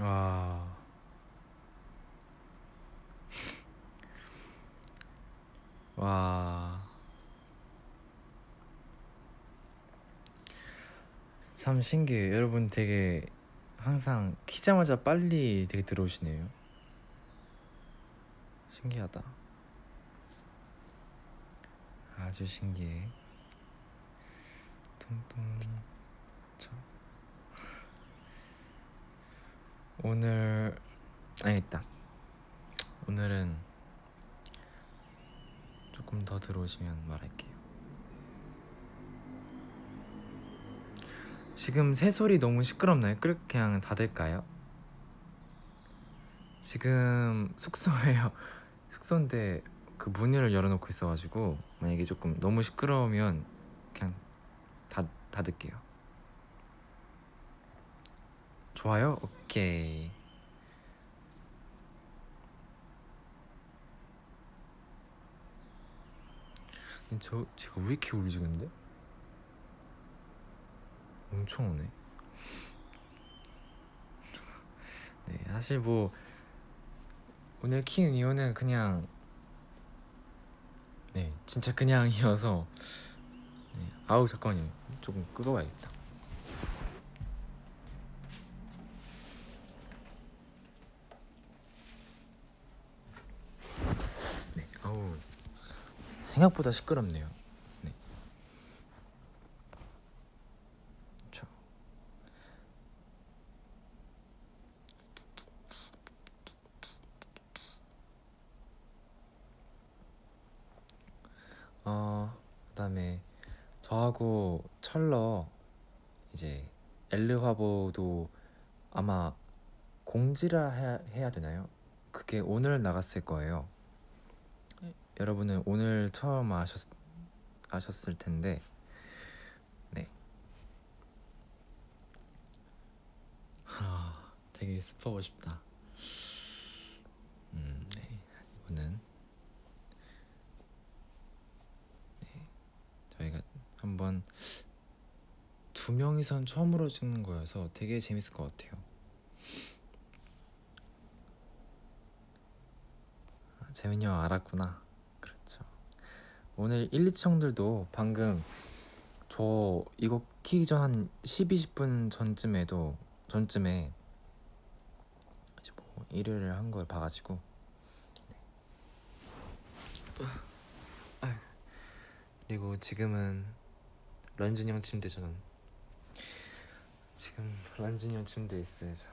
와. 와. 참 신기해요. 여러분 되게 항상 키자마자 빨리 되게 들어오시네요. 신기하다. 아주 신기해. 퉁퉁. 자. 오늘 아니다. 오늘은 조금 더 들어오시면 말할게요. 지금 새소리 너무 시끄럽나요? 끌 그냥 닫을까요? 지금 숙소에요. 숙소인데 그 문을 열어놓고 있어가지고 만약에 조금 너무 시끄러우면 그냥 닫 닫을게요. 좋아요? 오케이. 저 제가 왜 이렇게 울지 근데? 엄청 오네. 네, 사실 뭐 오늘 키는 이유는 그냥 네, 진짜 그냥이어서 네, 아우 잠깐만요. 조금 끄어봐야겠다. 네, 아우 생각보다 시끄럽네요. 네. 저 어, 그다음에 저하고 철러 이제 엘르 화보도 아마 공지라 해야, 해야 되나요? 그게 오늘 나갔을 거예요. 여러분은 오늘 처음 아셨 아셨을 텐데, 네. 하, 되게 스포하고 싶다. 음, 네. 이거는 네. 저희가 한번 두 명이선 처음으로 찍는 거여서 되게 재밌을 것 같아요. 아, 재민이 형 알았구나. 오늘 1, 2청들도 방금 저 이거 키기 전 한 10, 20분 전쯤에도 전쯤에 이제 뭐 일을 한 걸 봐가지고 네. 아유. 그리고 지금은 런쥔이 형 침대 저는 지금 런쥔이 형 침대에 있어요 저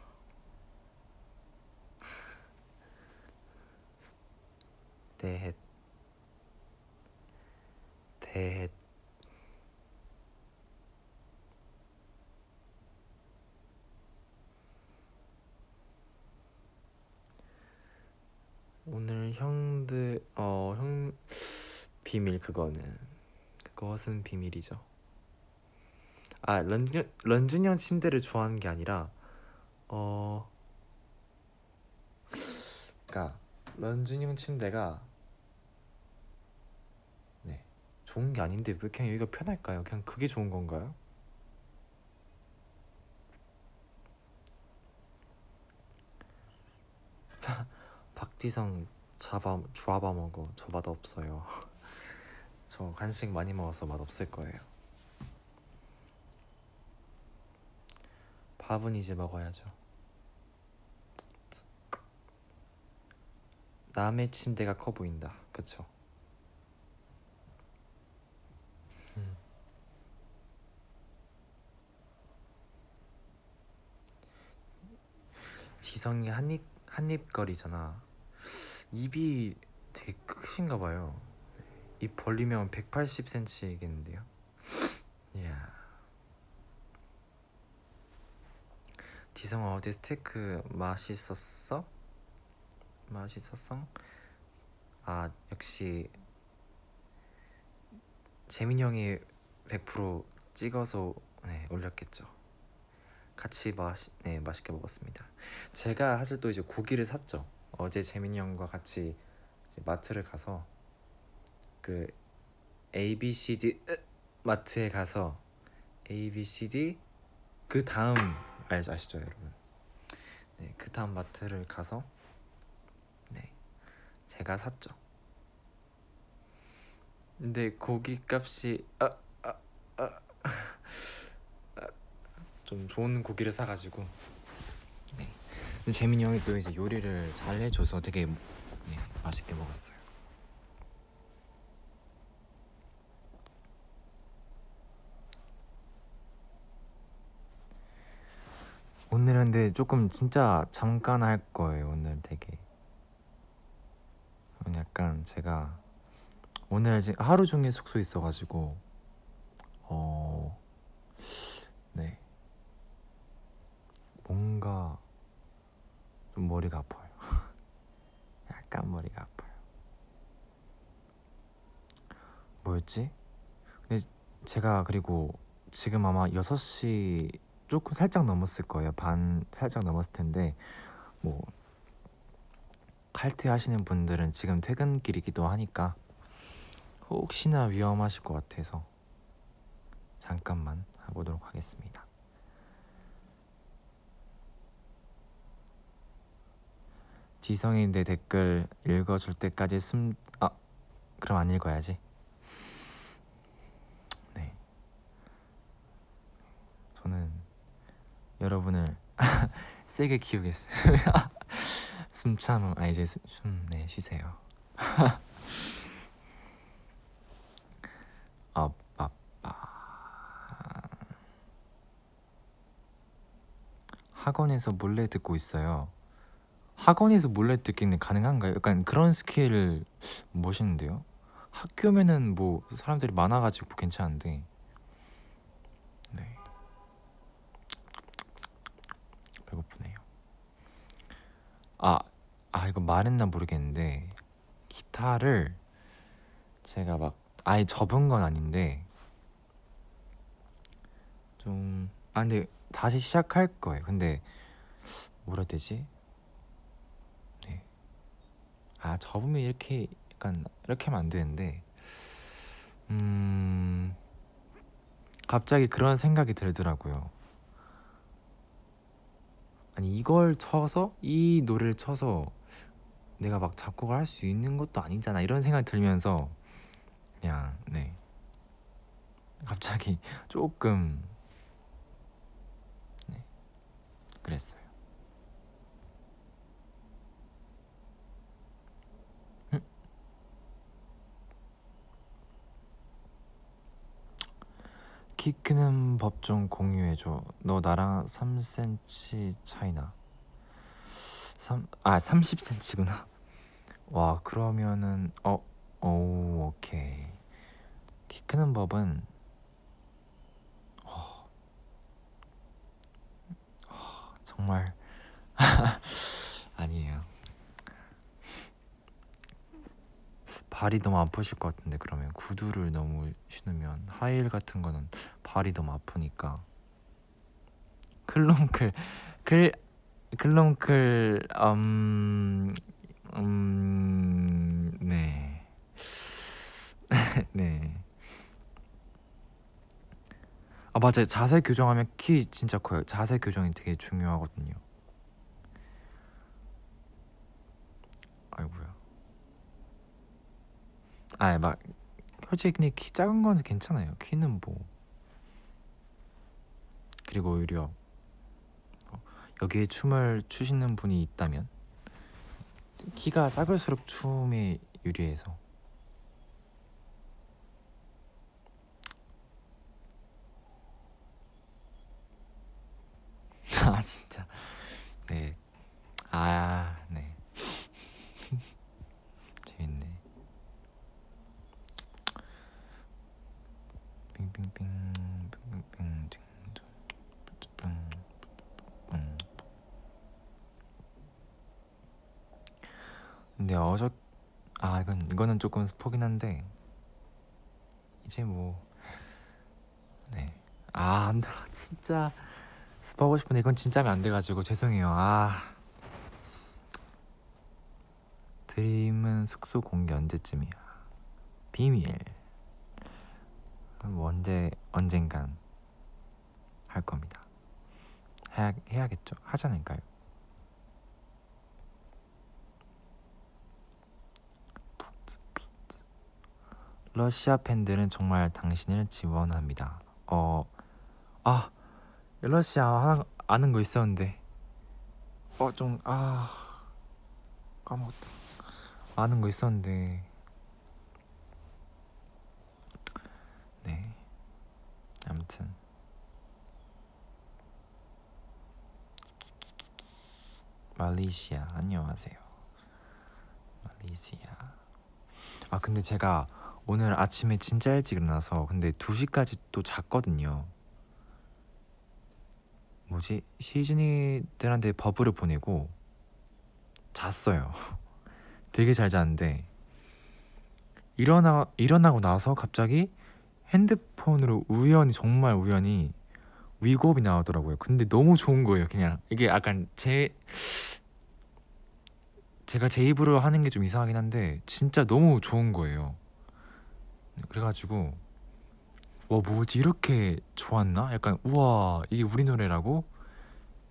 대헷 대헷 오늘 형들 어 형 비밀 그거는 그것은 비밀이죠. 아 런쥔 런쥔 형 침대를 좋아하는 게 아니라 어 그러니까 런쥔 형 침대가 네 좋은 게 아닌데 왜 그냥 여기가 편할까요? 그냥 그게 좋은 건가요? 박지성 잡아 주아바 먹어 저 맛 없어요. 저 간식 많이 먹어서 맛 없을 거예요. 밥은 이제 먹어야죠. 남의 침대가 커 보인다. 그쵸? 지성이 한입 한입거리잖아. 입이 되게 크신가 봐요. 입 벌리면 180cm겠는데요. 이야. 지성아 어제 스테이크 맛있었어? 맛있었어? 아 역시 재민이 형이 100% 찍어서 네, 올렸겠죠. 같이 맛, 네, 맛있게 먹었습니다. 제가 사실 또 이제 고기를 샀죠. 어제 재민이 형과 같이 마트를 가서 그 A B C D 마트에 가서 A B C D 그 다음 알죠 여러분? 네, 그 다음 마트를 가서 네 제가 샀죠. 근데 고기 값이 아, 아, 아, 아, 좀 좋은 고기를 사가지고 네. 근데 재민이 형이 또 이제 요리를 잘 해줘서 되게 네, 맛있게 먹었어요. 오늘은 근데 조금 진짜 잠깐 할 거예요. 오늘 되게 약간 제가 오늘 하루 종일 숙소에 있어가지고 어 네. 뭔가 좀 머리가 아파요. 약간 머리가 아파요. 뭐였지? 근데 제가 그리고 지금 아마 6시 조금 살짝 넘었을 거예요. 반 살짝 넘었을 텐데 뭐 칼퇴 하시는 분들은 지금 퇴근길이기도 하니까 혹시나 위험하실 것 같아서 잠깐만 해보도록 하겠습니다. 지성이 내 댓글 읽어줄 때까지 숨... 아 그럼 안 읽어야지. 네. 저는 여러분을 세게 키우겠습니다. 숨 참, 아 이제 숨 네 쉬세요. 아빠빠 학원에서 몰래 듣고 있어요. 학원에서 몰래 듣기는 가능한가요? 약간 그런 스케일 멋있는데요. 학교면은 뭐 사람들이 많아가지고 괜찮은데. 네. 배고프네요. 아, 아 이거 말했나 모르겠는데 기타를 제가 막 아예 접은 건 아닌데 좀 아 근데 다시 시작할 거예요. 근데 뭐라 해야 되지? 네. 아 접으면 이렇게 약간 이렇게 하면 안 되는데 음 갑자기 그런 생각이 들더라고요. 아니 이걸 쳐서 이 노래를 쳐서 내가 막 작곡을 할 수 있는 것도 아니잖아 이런 생각이 들면서 그냥 네 갑자기 조금 네 그랬어요. 키 크는 법 좀 공유해줘. 너 나랑 3cm 차이나. 3, 아 30cm구나. 와 그러면은 어, 오 오케이. 키 크는 법은 어, 어, 정말 아니에요. 발이 너무 아프실 것 같은데 그러면 구두를 너무 신으면 하이힐 같은 거는 발이 너무 아프니까 클론클 클 클론클 음, 음, 네. 네. 아, 맞아요. 자세 교정하면 키 진짜 커요. 자세 교정이 되게 중요하거든요. 아이고야. 아, 막 솔직히 근데 키 작은 건 괜찮아요. 키는 뭐. 그리고 오히려 어, 여기에 춤을 추시는 분이 있다면 키가 작을수록 춤에 유리해서 아 진짜 네 아, 네. 재밌네. 빙빙빙 빙빙빙 징징 빙, 근데 어저 아 이건 이거는 조금 스포긴 한데 이제 뭐 네. 아, 안 돼. 진짜 스포하고 싶은데 이건 진짜면 안 돼 가지고 죄송해요. 아. 드림은 숙소 공개 언제쯤이야? 비밀. 뭐 언제 언젠간 할 겁니다. 해야 해야겠죠. 하지 않을까요? 러시아 팬들은 정말 당신을 지원합니다. 어, 아, 러시아 아는 거 있었는데, 어, 좀, 아, 까먹었다. 아는 거 있었는데, 네, 아무튼. 말레이시아 안녕하세요. 말레이시아. 아 근데 제가 오늘 아침에 진짜 일찍 일어나서 근데 2시까지 또 잤거든요. 뭐지? 시즈니들한테 버블을 보내고 잤어요. 되게 잘 잤는데 일어나 일어나고 나서 갑자기 핸드폰으로 우연히 정말 우연히 위고업이 나오더라고요. 근데 너무 좋은 거예요. 그냥 이게 약간 제 제가 제 입으로 하는 게 좀 이상하긴 한데 진짜 너무 좋은 거예요. 그래가지고 와 뭐지 이렇게 좋았나? 약간 우와 이게 우리 노래라고?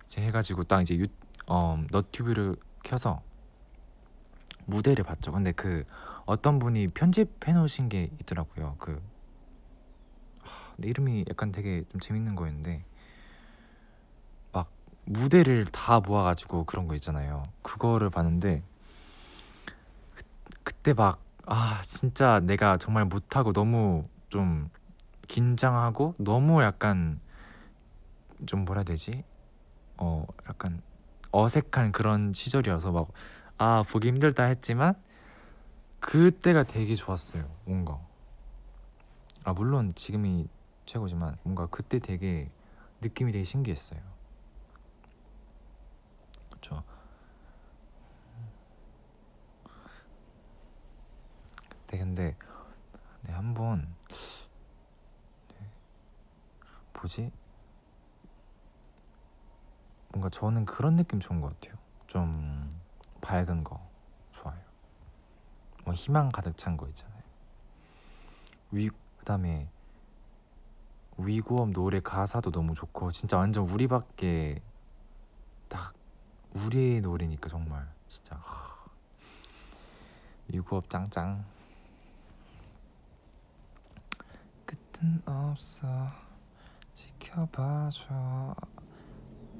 이제 해가지고 딱 이제 유, 어, 너튜브를 켜서 무대를 봤죠. 근데 그 어떤 분이 편집해 놓으신 게 있더라고요. 그 하, 이름이 약간 되게 좀 재밌는 거였는데 막 무대를 다 모아가지고 그런 거 있잖아요. 그거를 봤는데 그, 그때 막 아 진짜 내가 정말 못하고 너무 좀 긴장하고 너무 약간 좀 뭐라 해야 되지? 어 약간 어색한 그런 시절이어서 막 아 보기 힘들다 했지만 그때가 되게 좋았어요 뭔가. 아 물론 지금이 최고지만 뭔가 그때 되게 느낌이 되게 신기했어요. 그쵸? 그 때 근데 네, 한번 네, 뭐지? 뭔가 저는 그런 느낌 좋은 것 같아요. 좀 밝은 거 좋아요. 뭐 희망 가득 찬 거 있잖아요. 위 그다음에 위고업 노래 가사도 너무 좋고 진짜 완전 우리밖에 딱 우리의 노래니까 정말 진짜. 하, 위고업 짱짱 끝은 없어. 지켜봐줘.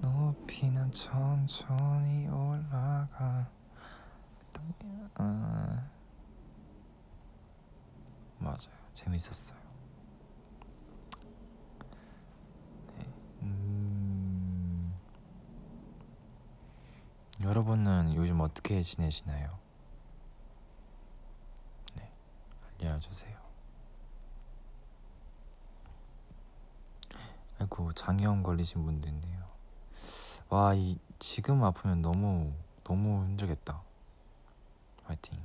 높이는 천천히 올라가. 아, 맞아요. 재밌었어요. 네. 음, 여러분은 요즘 어떻게 지내시나요? 네. 알려주세요 아이고 장염 걸리신 분도 있네요 와, 이 지금 아프면 너무 너무 힘들겠다. 화이팅.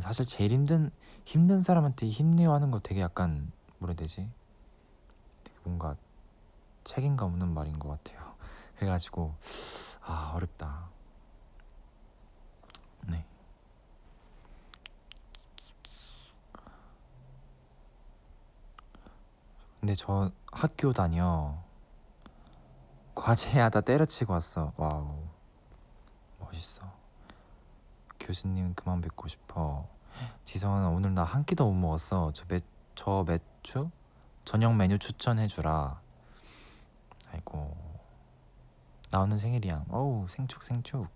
사실 제일 힘든 힘든 사람한테 힘내어 하는 거 되게 약간 뭐라 해야 되지? 뭔가 책임감 없는 말인 것 같아요. 그래가지고 아 어렵다. 근데 저 학교 다녀. 과제하다 때려치고 왔어. wow. 멋있어. 교수님 그만 뵙고 싶어. 지성아 오늘 나 한 끼도 못 먹었어. 저 매, 저 매추? 저녁 메뉴 추천해 주라. 아이고. 나 오늘 생일이야. 어우 생축 생축.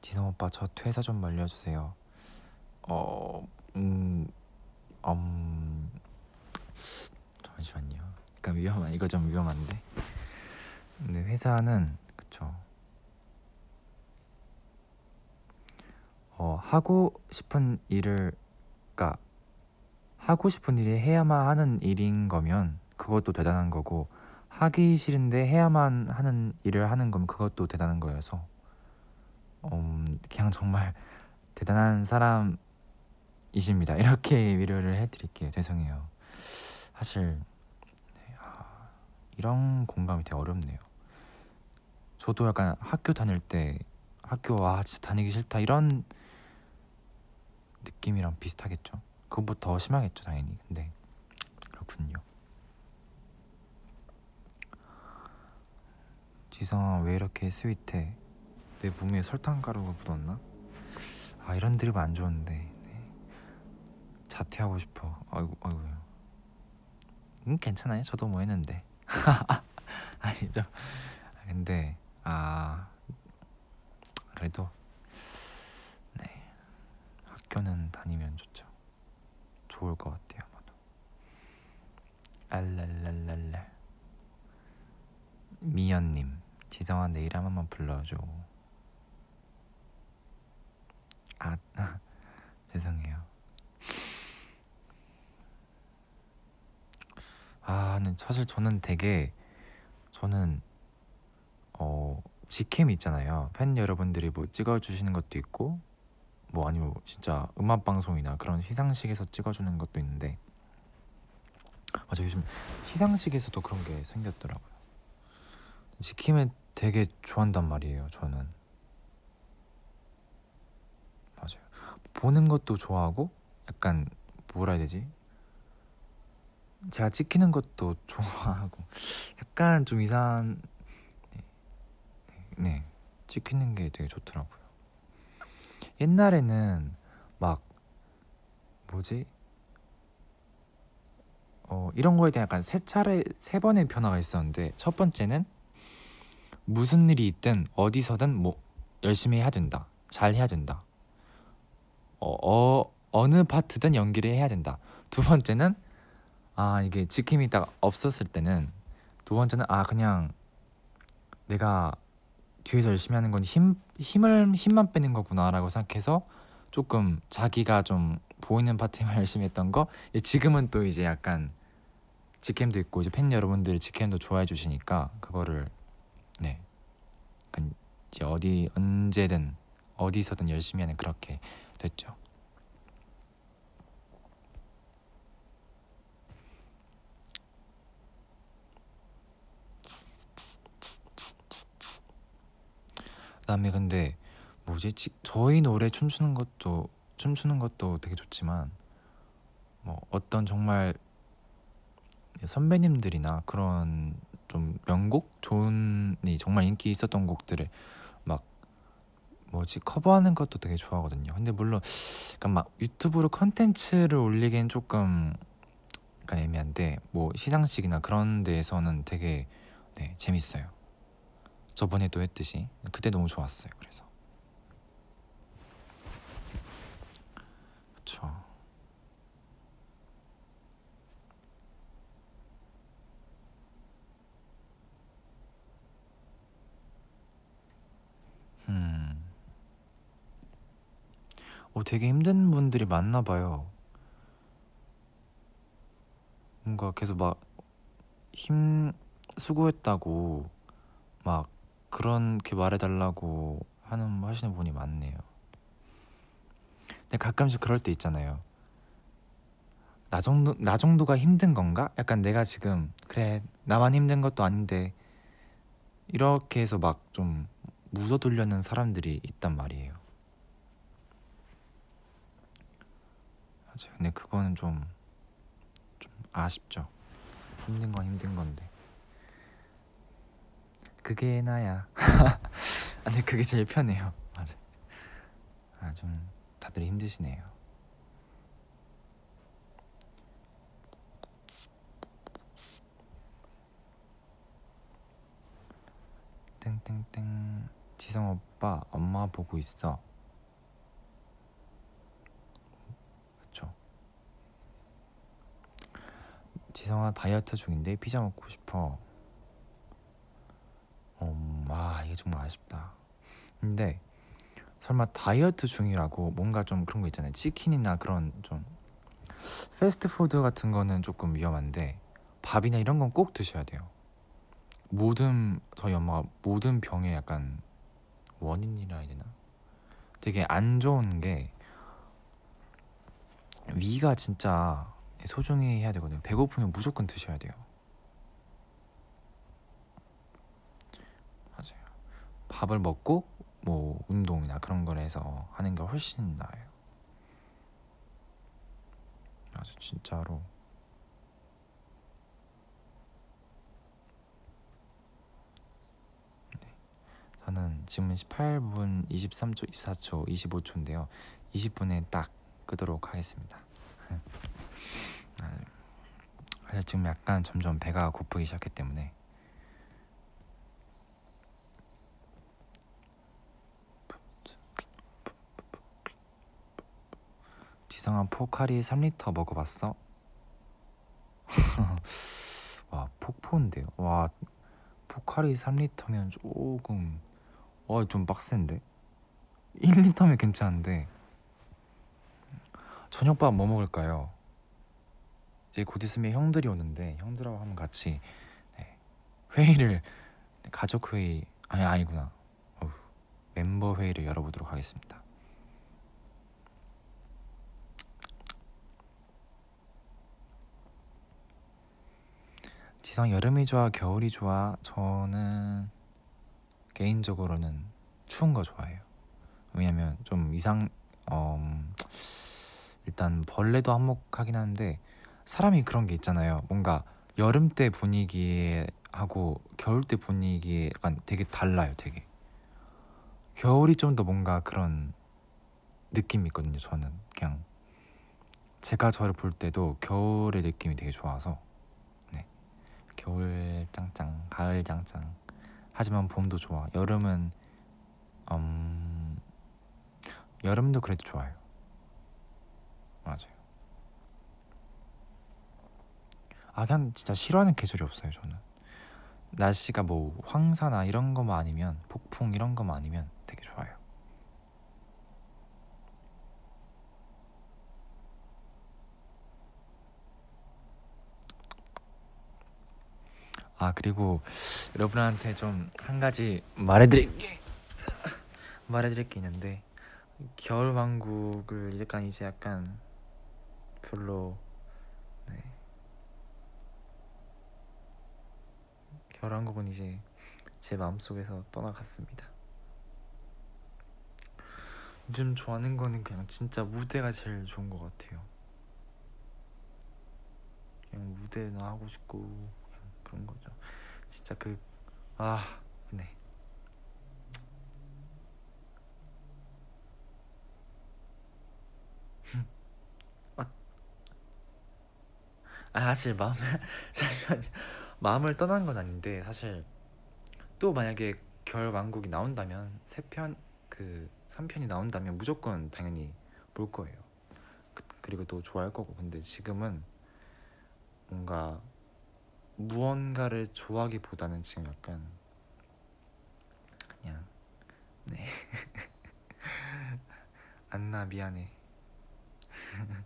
지성 오빠 저 퇴사 좀 말려주세요. 어, 음, 음, 잠시만요. 약간 위험한 이거 좀 위험한데. 근데 회사는 그쵸. 어 하고 싶은 일을 그러니까 하고 싶은 일이 해야만 하는 일인 거면 그것도 대단한 거고 하기 싫은데 해야만 하는 일을 하는 거면 그것도 대단한 거여서 음, 그냥 정말 대단한 사람 이십니다. 이렇게 위로를 해드릴게요. 죄송해요. 사실 이런 공감이 되게 어렵네요. 저도 약간 학교 다닐 때 학교 와 진짜 다니기 싫다 이런 느낌이랑 비슷하겠죠. 그것보다 더 심하겠죠 당연히. 근데 그렇군요. 지성아 왜 이렇게 스윗해? 내 몸에 설탕 가루가 묻었나? 아 이런 드립 안 좋은데 네. 자퇴하고 싶어. 아이고 아이고. 음 괜찮아요. 저도 뭐 했는데. 아니죠. 근데 아 그래도 네. 학교는 다니면 좋죠. 좋을 것 같아요 아마도. 알랄랄랄라 미연님 지성아 내 이름 한 번만 불러줘. 아 죄송해요 아 사실 저는 되게 저는 어 직캠 있잖아요. 팬 여러분들이 뭐 찍어주시는 것도 있고 뭐 아니면 진짜 음악 방송이나 그런 시상식에서 찍어주는 것도 있는데 맞아 요즘 시상식에서도 그런 게 생겼더라고요. 지킴을 되게 좋아한단 말이에요 저는. 맞아요. 보는 것도 좋아하고 약간 뭐라 해야 되지 제가 찍히는 것도 좋아하고 약간 좀 이상한 네, 네, 네 찍히는 게 되게 좋더라고요. 옛날에는 막 뭐지? 어 이런 거에 대한 약간 세 차례 세 번의 변화가 있었는데 첫 번째는 무슨 일이 있든 어디서든 뭐 열심히 해야 된다 잘 해야 된다. 어, 어 어느 파트든 연기를 해야 된다. 두 번째는 아 이게 지킴이 딱 없었을 때는 두 번째는 아 그냥 내가 뒤에서 열심히 하는 건 힘 힘을 힘만 빼는 거구나라고 생각해서 조금 자기가 좀 보이는 파트만 열심히 했던 거 지금은 또 이제 약간 직캠도 있고 이제 팬 여러분들이 직캠도 좋아해 주시니까 그거를 네 약간 이제 어디 언제든 어디서든 열심히 하는 그렇게 됐죠. 그다음에 근데 뭐지 저희 노래 춤추는 것도 춤추는 것도 되게 좋지만 뭐 어떤 정말 선배님들이나 그런 좀 명곡 좋은이 정말 인기 있었던 곡들을 막 뭐지 커버하는 것도 되게 좋아하거든요. 근데 물론 약간 막 유튜브로 컨텐츠를 올리기엔 조금 약간 애매한데 뭐 시상식이나 그런 데에서는 되게 네, 재밌어요. 저번에도 했듯이 그때 너무 좋았어요. 그래서 그렇죠. 음. 어, 되게 힘든 분들이 많나 봐요. 뭔가 계속 막 힘 수고했다고 막 그렇게 말해달라고 하는 하시는 분이 많네요. 근데 가끔씩 그럴 때 있잖아요. 나 정도 나 정도가 힘든 건가? 약간 내가 지금 그래 나만 힘든 것도 아닌데 이렇게 해서 막 좀 묻어두려는 사람들이 있단 말이에요. 맞아요. 근데 그거는 좀, 좀 아쉽죠. 힘든 건 힘든 건데. 그게 나야. 아니 그게 제일 편해요. 맞아. 아좀 다들 힘드시네요. 땡땡땡 지성 오빠 엄마 보고 있어. 그쵸? 지성아 다이어트 중인데 피자 먹고 싶어. 음, 아 이게 정말 아쉽다. 근데 설마 다이어트 중이라고 뭔가 좀 그런 거 있잖아요. 치킨이나 그런 좀 패스트푸드 같은 거는 조금 위험한데 밥이나 이런 건 꼭 드셔야 돼요. 모든 저희 엄마가 모든 병에 약간 원인이라 해야 되나? 되게 안 좋은 게 위가 진짜 소중히 해야 되거든요. 배고프면 무조건 드셔야 돼요. 밥을 먹고 뭐 운동이나 그런 걸 해서 하는 게 훨씬 나아요. 맞아 진짜로. 시간은 지금 18분 23초, 24초, 25초인데요. 20분에 딱 끄도록 하겠습니다. 아, 사실 지금 약간 점점 배가 고프기 시작했기 때문에 지성아 포카리 3리터 먹어봤어? 와 폭포인데요. 와 포카리 3리터면 조금 와 좀 빡센데 1리터면 괜찮은데 저녁밥 뭐 먹을까요? 이제 곧 있으면 형들이 오는데 형들하고 한번 같이 네, 회의를 가족 회의 아니 아니구나 어후, 멤버 회의를 열어보도록 하겠습니다. 지상 여름이 좋아 겨울이 좋아 저는 개인적으로는 추운 거 좋아해요. 왜냐면 좀 이상 어, 음, 일단 벌레도 한몫하긴 하는데 사람이 그런 게 있잖아요. 뭔가 여름 때 분위기하고 겨울 때 분위기 약간 되게 달라요. 되게 겨울이 좀 더 뭔가 그런 느낌이 있거든요. 저는 그냥 제가 저를 볼 때도 겨울의 느낌이 되게 좋아서 네 겨울 짱짱 가을 짱짱 하지만 봄도 좋아. 여름은 음 여름도 그래도 좋아요. 맞아요. 아 그냥 진짜 싫어하는 계절이 없어요 저는. 날씨가 뭐 황사나 이런 거만 아니면 폭풍 이런 거만 아니면 되게 좋아요 아 그리고 여러분한테 좀 한 가지 말해드릴 게 말해드릴 게 있는데 겨울 왕국을 약간 이제 약간 별로 네 겨울 왕국은 이제 제 마음속에서 떠나갔습니다. 요즘 좋아하는 거는 그냥 진짜 무대가 제일 좋은 것 같아요. 그냥 무대나 하고 싶고 그런 거죠. 진짜 그 아, 네. 아, 아, 사실 마음 잠시만요. 마음을 떠난 건 아닌데 사실 또 만약에 겨울 왕국이 나온다면 세 편 그 3편이 나온다면 무조건 당연히 볼 거예요. 그, 그리고 또 좋아할 거고 근데 지금은 뭔가 무언가를 좋아하기보다는 지금 약간 그냥 네. 안나 미안해.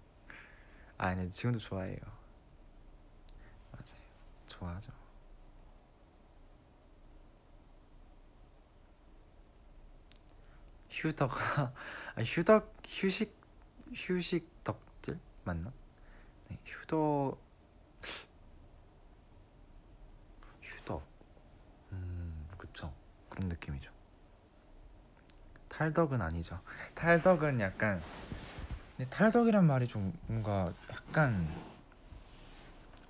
아니 지금도 좋아해요. 맞아요. 좋아하죠. 휴덕 아 휴덕 휴식 휴식 덕질? 맞나? 네, 휴덕 음 그런 느낌이죠. 탈덕은 아니죠. 탈덕은 약간 탈덕이란 말이 좀 뭔가 약간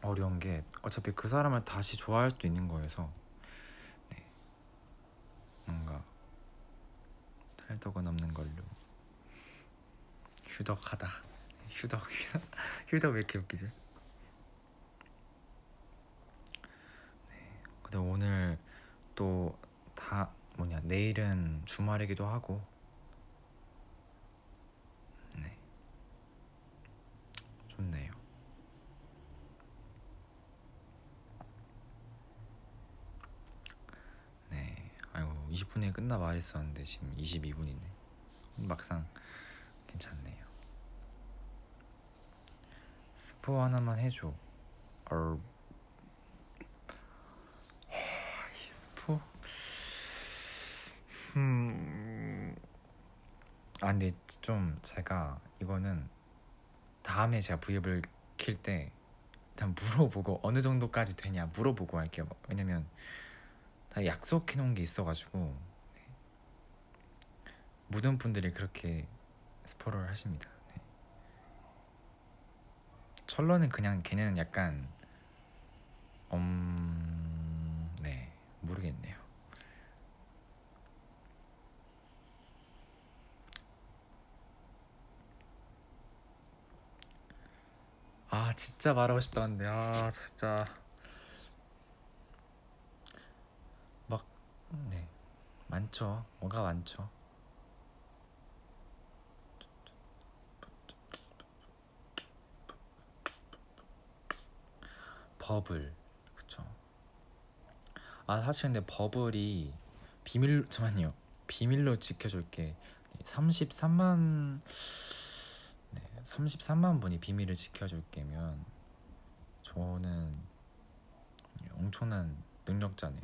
어려운 게 어차피 그 사람을 다시 좋아할 수도 있는 거여서 네. 뭔가 탈덕은 없는 걸로. 휴덕하다. 휴덕 휴덕 휴덕 왜 이렇게 웃기지? 네. 근데 오늘 또 다 뭐냐 내일은 주말이기도 하고. 네. 좋네요. 네. 아이고 20분에 끝나 말했었는데 지금 22분이네. 막상 괜찮네요. 스포 하나만 해줘. 얼 이 스포 음... 아 근데 좀 제가 이거는 다음에 제가 브이앱을 킬 때 일단 물어보고 어느 정도까지 되냐 물어보고 할게요 왜냐면 다 약속해 놓은 게 있어가지고 네. 모든 분들이 그렇게 스포를 하십니다 네. 철러는 그냥 걔는 약간 음... 네 모르겠네요 아 진짜 말하고 싶다 근데. 아 진짜. 막 네. 많죠. 뭐가 많죠. 버블. 그쵸. 아 사실 근데 버블이 비밀 잠깐만요. 비밀로 지켜줄게. 33만 네, 33만 분이 비밀을 지켜줄 게면 저는 엄청난 능력자네요.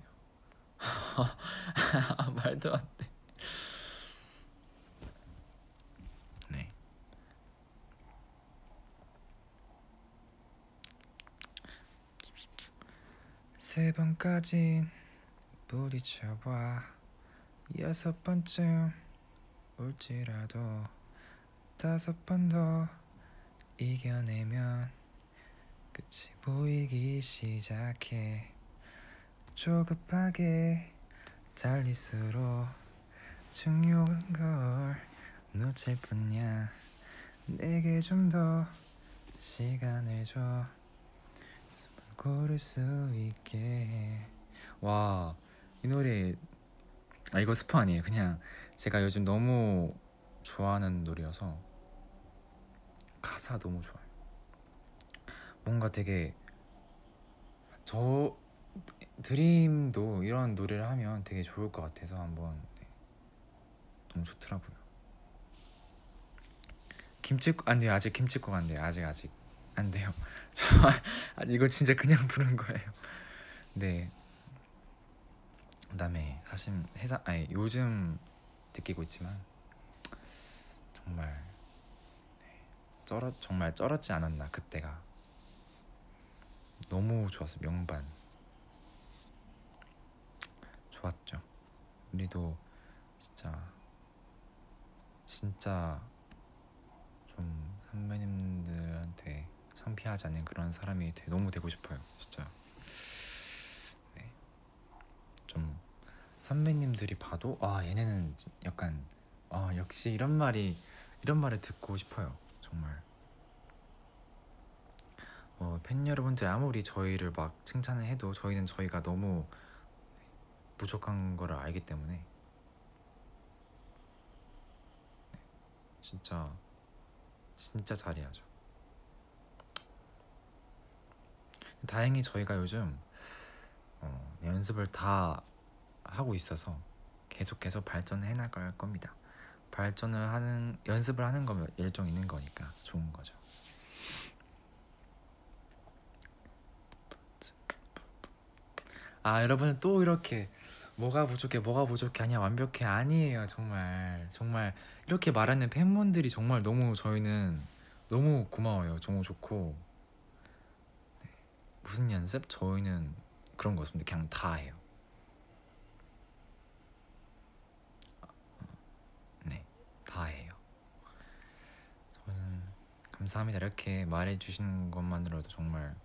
말도 안 돼. 네. 세 번까진 부딪혀봐. 여섯 번쯤 울지라도 다섯 번 더 이겨내면 끝이 보이기 시작해. 조급하게 달릴수록 중요한 걸 놓칠 뿐이야. 내게 좀 더 시간을 줘. 숨을 고를 수 있게 와이 노래 아 이거 스포 아니에요. 그냥 제가 요즘 너무 좋아하는 노래여서 가사 너무 좋아요. 뭔가 되게 저 드림도 이런 노래를 하면 되게 좋을 것 같아서 한번 네. 너무 좋더라고요. 김치국 안 돼요. 아직 김치국 안 돼요. 아직 아직. 안 돼요. 아니 이거 진짜 그냥 부른 거예요. 네. 그다음에 사실 회사 아니 요즘 느끼고 있지만 정말 네, 쩔어 정말 쩔었지 않았나 그때가. 너무 좋았어 명반. 좋았죠. 우리도 진짜 진짜 좀 선배님들한테 창피하지 않는 그런 사람이 되, 너무 되고 싶어요 진짜. 네. 좀 선배님들이 봐도 아 얘네는 약간 아 역시 이런 말이 이런 말을 듣고 싶어요 정말 어, 팬 여러분들 아무리 저희를 막 칭찬을 해도 저희는 저희가 너무 부족한 거를 알기 때문에 네. 진짜 진짜 잘해야죠. 다행히 저희가 요즘 어, 연습을 다 하고 있어서 계속해서 발전해 나갈 겁니다. 발전을 하는 연습을 하는 거면 일정 있는 거니까 좋은 거죠. 아 여러분 또 이렇게 뭐가 부족해 뭐가 부족해 아니야 완벽해 아니에요 정말. 정말 이렇게 말하는 팬분들이 정말 너무 저희는 너무 고마워요. 너무 좋고. 네. 무슨 연습? 저희는 그런 거 없습니다. 그냥 다 해요 네다 해요 저는 감사합니다 이렇게 말해 주시는 것만으로도 정말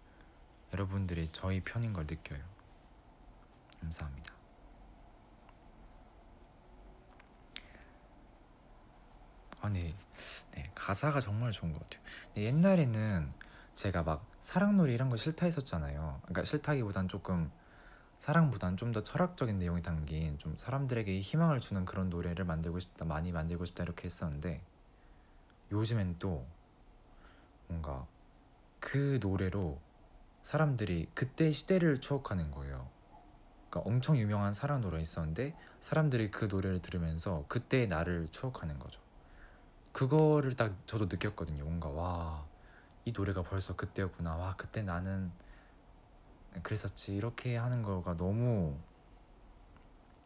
여러분들이 저희 편인 걸 느껴요 감사합니다 아니 네, 가사가 정말 좋은 것 같아요. 옛날에는 제가 막 사랑놀이 이런 거 싫다 했었잖아요. 그러니까 싫다기보단 조금 사랑보단 좀 더 철학적인 내용이 담긴 좀 사람들에게 희망을 주는 그런 노래를 만들고 싶다, 많이 만들고 싶다 이렇게 했었는데 요즘엔 또 뭔가 그 노래로 사람들이 그때 시대를 추억하는 거예요. 그러니까 엄청 유명한 사랑 노래 있었는데 사람들이 그 노래를 들으면서 그때의 나를 추억하는 거죠. 그거를 딱 저도 느꼈거든요. 뭔가 와, 이 노래가 벌써 그때였구나. 와, 그때 나는 그랬었지. 이렇게 하는 거가 너무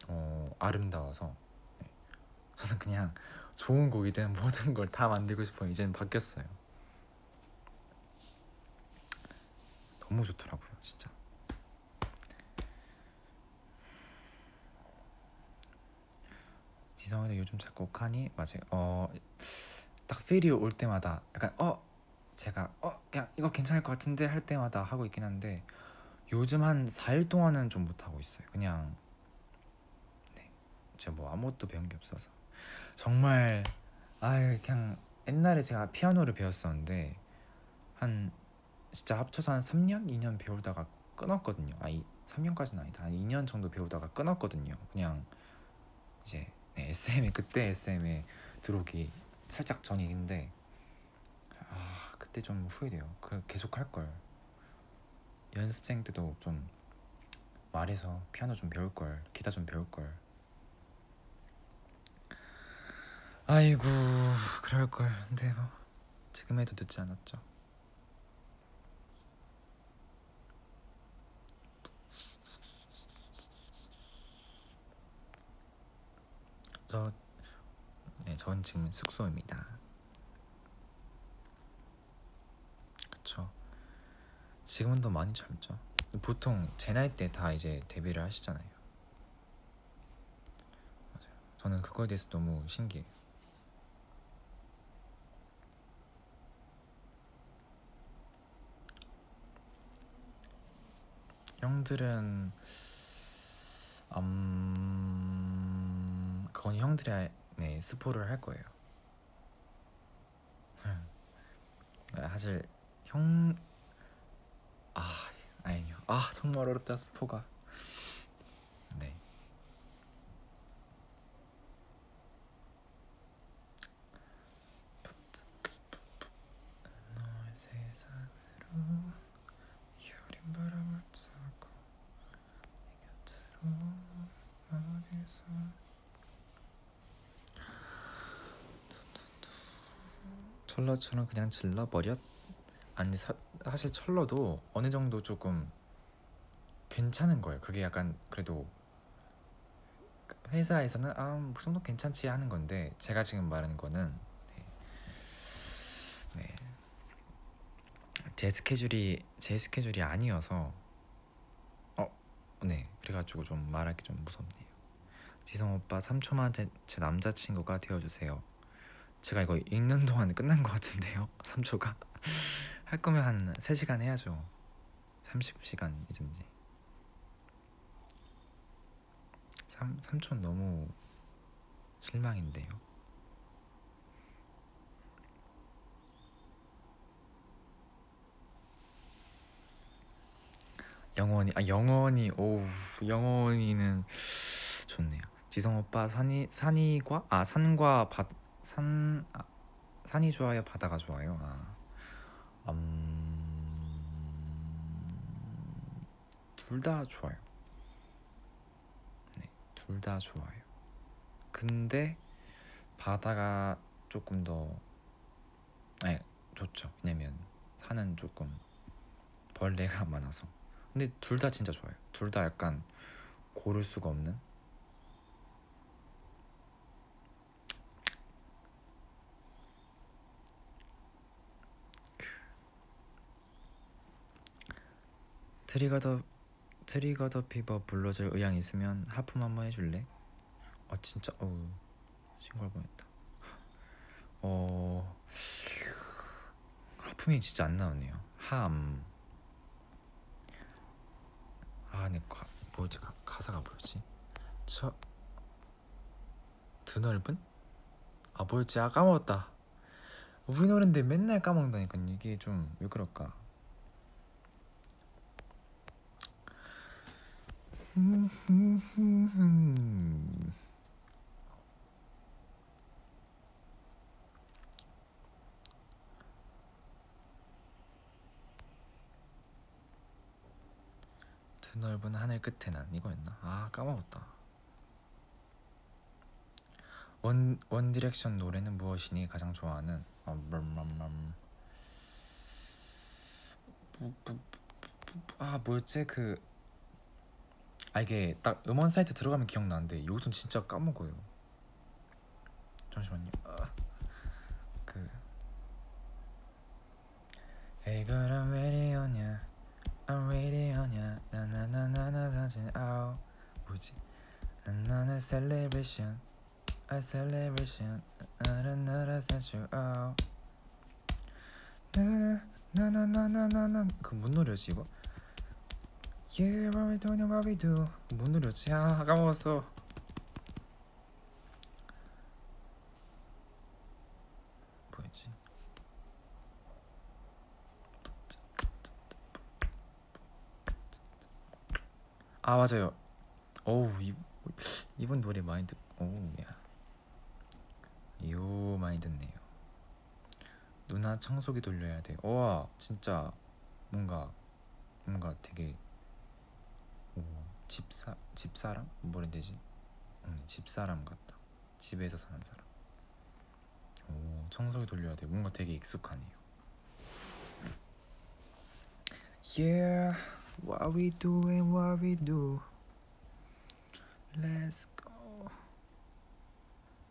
어, 아름다워서 네. 저는 그냥 좋은 곡이든 모든 걸 다 만들고 싶어요. 이제는 바뀌었어요. 너무 좋더라고요, 진짜. 지성이도 요즘 작곡하니 맞아요. 어, 딱 필이 올 때마다 약간 어 제가 어 그냥 이거 괜찮을 것 같은데 할 때마다 하고 있긴 한데 요즘 한 4일 동안은 좀 못 하고 있어요. 그냥 네, 제가 뭐 아무것도 배운 게 없어서 정말 아 그냥 옛날에 제가 피아노를 배웠었는데 한 진짜 합쳐서 한 3년, 2년 배우다가 끊었거든요. 아, 이 3년까지는 아니다. 한 2년 정도 배우다가 끊었거든요. 그냥 이제 네, SM에 그때 SM에 들어오기 살짝 전이긴데 아 그때 좀 후회돼요. 그 계속 할 걸. 연습생 때도 좀 말해서 피아노 좀 배울 걸, 기타 좀 배울 걸. 아이고 그럴 걸. 근데 뭐 지금 해도 늦지 않았죠. 저, 네, 전 지금 숙소입니다. 그쵸. 지금은 더 많이 젊죠. 보통 제 나이 때 다 이제 데뷔를 하시잖아요. 맞아요. 저는 그거에 대해서 너무 신기해요. 형들은 음 그건 형들이 할- 네 스포를 할 거예요. 네, 사실 형 아, 아니요. 아, 정말 어렵다 스포가. 네. 바람을 타고 네 곁으로 어디서 철러처럼 그냥 질러버렸 아니 사, 사실 철러도 어느 정도 조금 괜찮은 거예요. 그게 약간 그래도 회사에서는 아뭐 정도 괜찮지 하는 건데 제가 지금 말하는 거는 네. 네. 제 스케줄이 제 스케줄이 아니어서 어, 네. 그래가지고 좀 말하기 좀 무섭네요. 지성 오빠 3초만 제, 제 남자친구가 되어주세요. 제가 이거 읽는 동안 끝난 것 같은데요. 3초가 할 거면 한 3시간 해야죠. 30시간이든지. 3, 3촌 너무 실망인데요. 영원히 아 영원히 오우 영원히는 좋네요. 지성 오빠 산이 산이과 아 산과 바 산 아, 산이 좋아요 바다가 좋아요. 아, 음, 둘다 좋아요. 네, 둘 다 좋아요. 근데 바다가 조금 더, 네, 좋죠. 왜냐면 산은 조금 벌레가 많아서. 근데 둘 다 진짜 좋아요. 둘 다 약간 고를 수가 없는. Trigger the Trigger the Fever 불러줄 의향 있으면 하품 한번 해줄래? 아 진짜 어우 신고할 뻔했다. 어 하품이 진짜 안 나오네요. 함. 아, 네, 가, 뭐지 가, 가사가 뭐였지? 저 드넓은? 아 뭐였지? 아 까먹었다. 우리 노래인데 맨날 까먹는다니까 이게 좀 왜 그럴까? 드넓은 하늘 끝에 난 이거였나? 아 까먹었다. 원 원디렉션 노래는 무엇이니 가장 좋아하는? 아, 음, 아 뭐였지 그 아 이게 딱 음원 사이트 들어가면 기억나는데 여기선 진짜 까먹어요. 잠시만요. 아, 그. Hey girl I'm ready on ya. I'm ready on ya. 나나나나나 사진. 아우 뭐지? 나나나 celebration. A celebration. 나나나나 사진 아우. 나나나나나나 그뭔 노래지 이거? Yeah, what we do, what we do. 뭐 못 누렸지? 아, 까먹었어. 뭐였지? 아 맞아요. 오우 이, 이번 노래 많이 듣. 오우야. 요 많이 듣네요. 누나 청소기 돌려야 돼. 와 진짜 뭔가 뭔가 되게 집사 집사람 뭐라 되지? 응, 집사람 같다. 집에서 사는 사람. 오 청소기 돌려야 돼. 뭔가 되게 익숙하네요. Yeah, what we do and what we do. Let's go.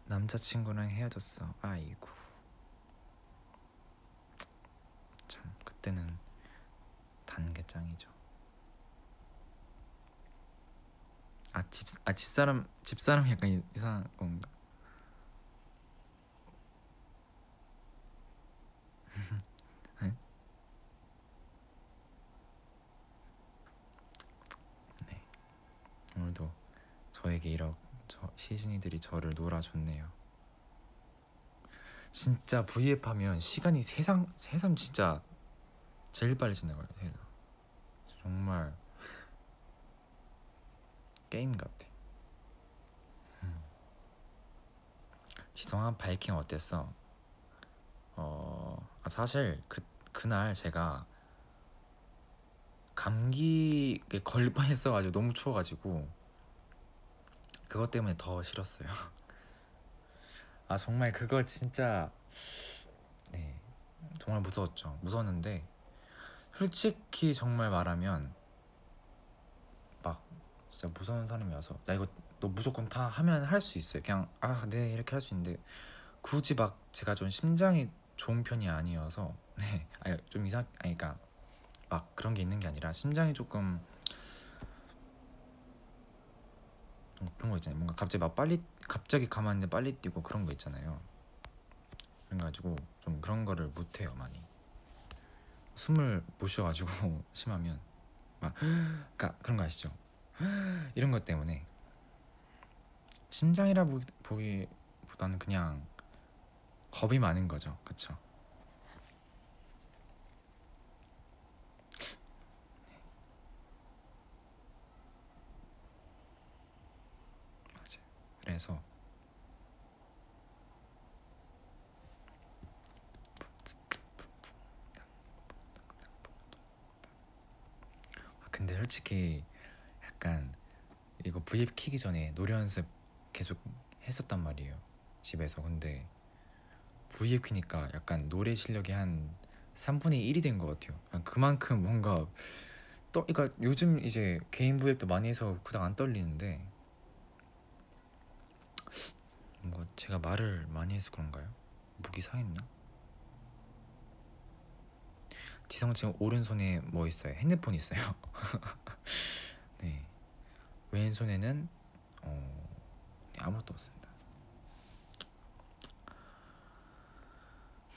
남자친구랑 헤어졌어. 아이고. 참 그때는 단게 짱이죠. 아집 아 집사람 집사람 약간 이- 이상한 건가? 네? 네. 오늘도 저에게 이렇게 저 시즌이들이 저를 놀아줬네요. 진짜 V앱 하면 시간이 세상 세상 진짜 제일 빨리 지나가요. 세상 정말 게임 같아. 음. 지성아 바이킹 어땠어? 어 아, 사실 그 그날 제가 감기에 걸릴 뻔했어가지고 너무 추워가지고 그것 때문에 더 싫었어요. 아 정말 그거 진짜 네 정말 무서웠죠. 무서웠는데 솔직히 정말 말하면 막 진짜 무서운 사람이 와서 나 이거 너 무조건 타 하면 할 수 있어요. 그냥 아 네 이렇게 할 수 있는데 굳이 막 제가 좀 심장이 좋은 편이 아니어서 네 아니 좀 이상 아니 그러니까 막 그런 게 있는 게 아니라 심장이 조금 음, 그런 거 있잖아요. 뭔가 갑자기 막 빨리 갑자기 가만히 있는데 빨리 뛰고 그런 거 있잖아요. 그래가지고 좀 그런 거를 못 해요 많이. 숨을 못 쉬어가지고 심하면 막 그러니까 그런 거 아시죠? 이런 것 때문에 심장이라 보기, 보기 보다는 그냥 겁이 많은 거죠, 그쵸? 맞아요. 그래서 아, 근데 솔직히 약간 이거 V앱 키기 전에 노래 연습 계속 했었단 말이에요 집에서 근데 V앱 키니까 약간 노래 실력이 한 3분의 1이 된 것 같아요 아, 그만큼 뭔가 떠 그러니까 요즘 이제 개인 V앱도 많이 해서 그닥 안 떨리는데 뭔가 제가 말을 많이 해서 그런가요? 목이 상했나? 지성 지금 오른손에 뭐 있어요? 핸드폰 있어요. 네. 왼손에는 어, 네, 아무것도 없습니다.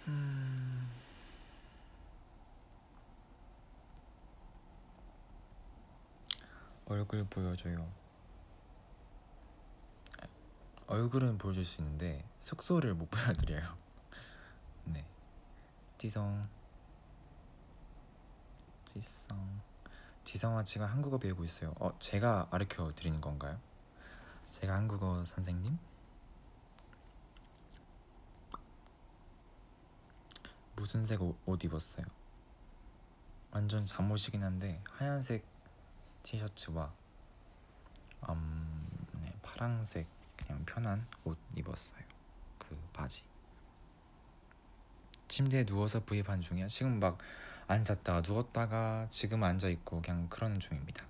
음... 얼굴 보여줘요. 얼굴은 보여줄 수 있는데 숙소를 못 보여드려요. 네. 지성. 지성. 지성아 지금 한국어 배우고 있어요. 어, 제가 가르쳐 드리는 건가요? 제가 한국어 선생님? 무슨 색 옷 입었어요? 완전 잠옷이긴 한데 하얀색 티셔츠와 음, 네, 파랑색 그냥 편한 옷 입었어요. 그 바지. 침대에 누워서 브이앱한 중이야. 지금 막 앉았다가 누웠다가 지금 앉아 있고 그냥 그러는 중입니다.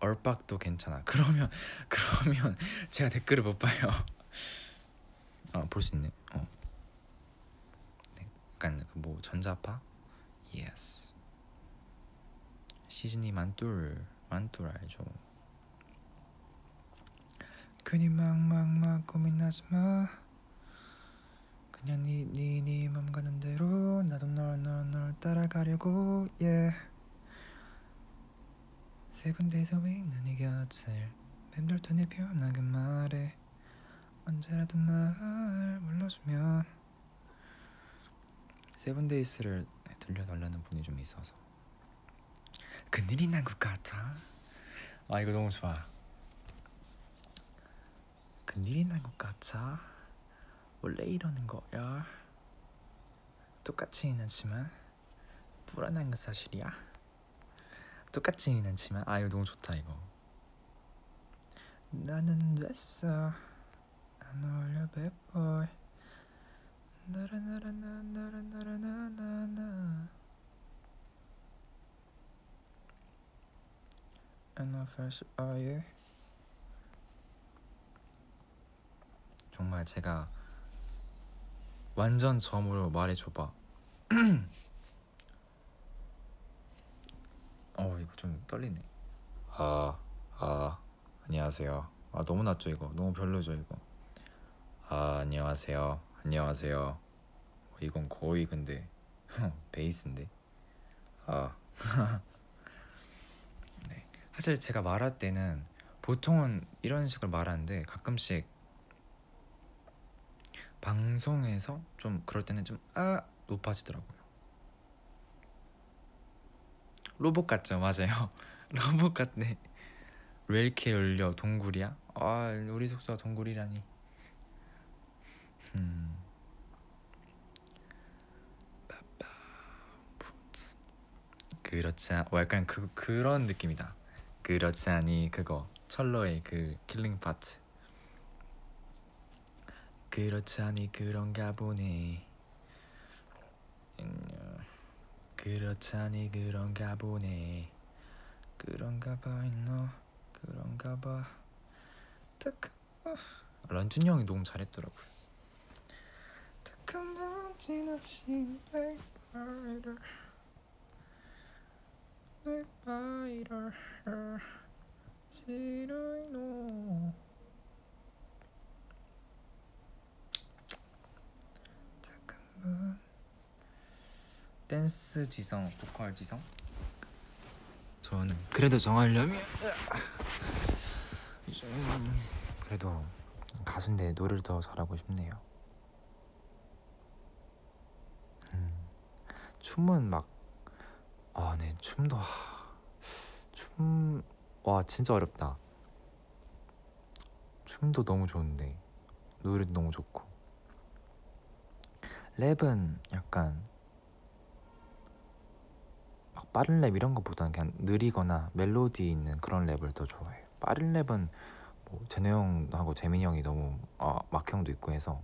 얼빡도 괜찮아. 그러면 그러면 제가 댓글을 못 봐요. 아, 볼 수 있네. 어. 네, 약간 그뭐 전자파? 예스. 시즌이 만돌 만돌 알죠? 괜히 막막막 고민하지 마. 그냥 네네네맘 가는 대로 나도 널널 널 따라가려고 yeah. 세븐데이즈 왜 있는 이 곁을 맴돌 테니 편하게 말해 언제라도 날 불러주면 세븐데이스를 들려달라는 분이 좀 있어서 그늘이 난 것 같아. 아 이거 너무 좋아. 그늘이 난 것 같아. 원래 이러는 거야. 똑같지는 않지만 불안한 건 사실이야. 똑같지는 않지만 아 이거 너무 좋다 이거. 나는 됐어. 안 어울려 bad boy. 나라나라나 나라나라나나나. And I first are you? 정말 제가 완전 처음으로 말해줘봐. 어 이거 좀 떨리네. 아, 아, 안녕하세요. 아 너무 낮죠 이거. 너무 별로죠 이거. 아 안녕하세요. 안녕하세요. 어, 이건 거의 근데 베이스인데. 아. 네. 사실 제가 말할 때는 보통은 이런 식으로 말하는데 가끔씩 방송에서 좀 그럴 때는 좀 아 높아지더라고요. 로봇 같죠, 맞아요. 로봇 같네. 왜 이렇게 열려? 동굴이야? 아, 우리 숙소가 동굴이라니. 음. 그렇지 않, 어, 약간 그 그런 느낌이다. 그렇지 않니 그거 천러의 그 killing part. 그렇지 않니 그런가 보네. 음, 그렇지 않니 그런가 보네. 그런가 봐, 너 그런가 봐. 딱 런쥔 형이 너무 잘했더라고요. 딱한번 지나친 백발을 백발을 싫어요. 잠깐 댄스 지성, 보컬 지성? 저는 그래도 정하려면 그래도 가수인데 노래를 더 잘하고 싶네요. 음, 춤은 막 아, 네, 춤도 춤, 와, 진짜 어렵다. 춤도 너무 좋은데 노래도 너무 좋고 랩은 약간 막 빠른 랩 이런 것보다는 그냥 느리거나 멜로디 있는 그런 랩을 더 좋아해요. 빠른 랩은 뭐 제노 형하고 재민이 형이 너무 아, 막 형도 있고 해서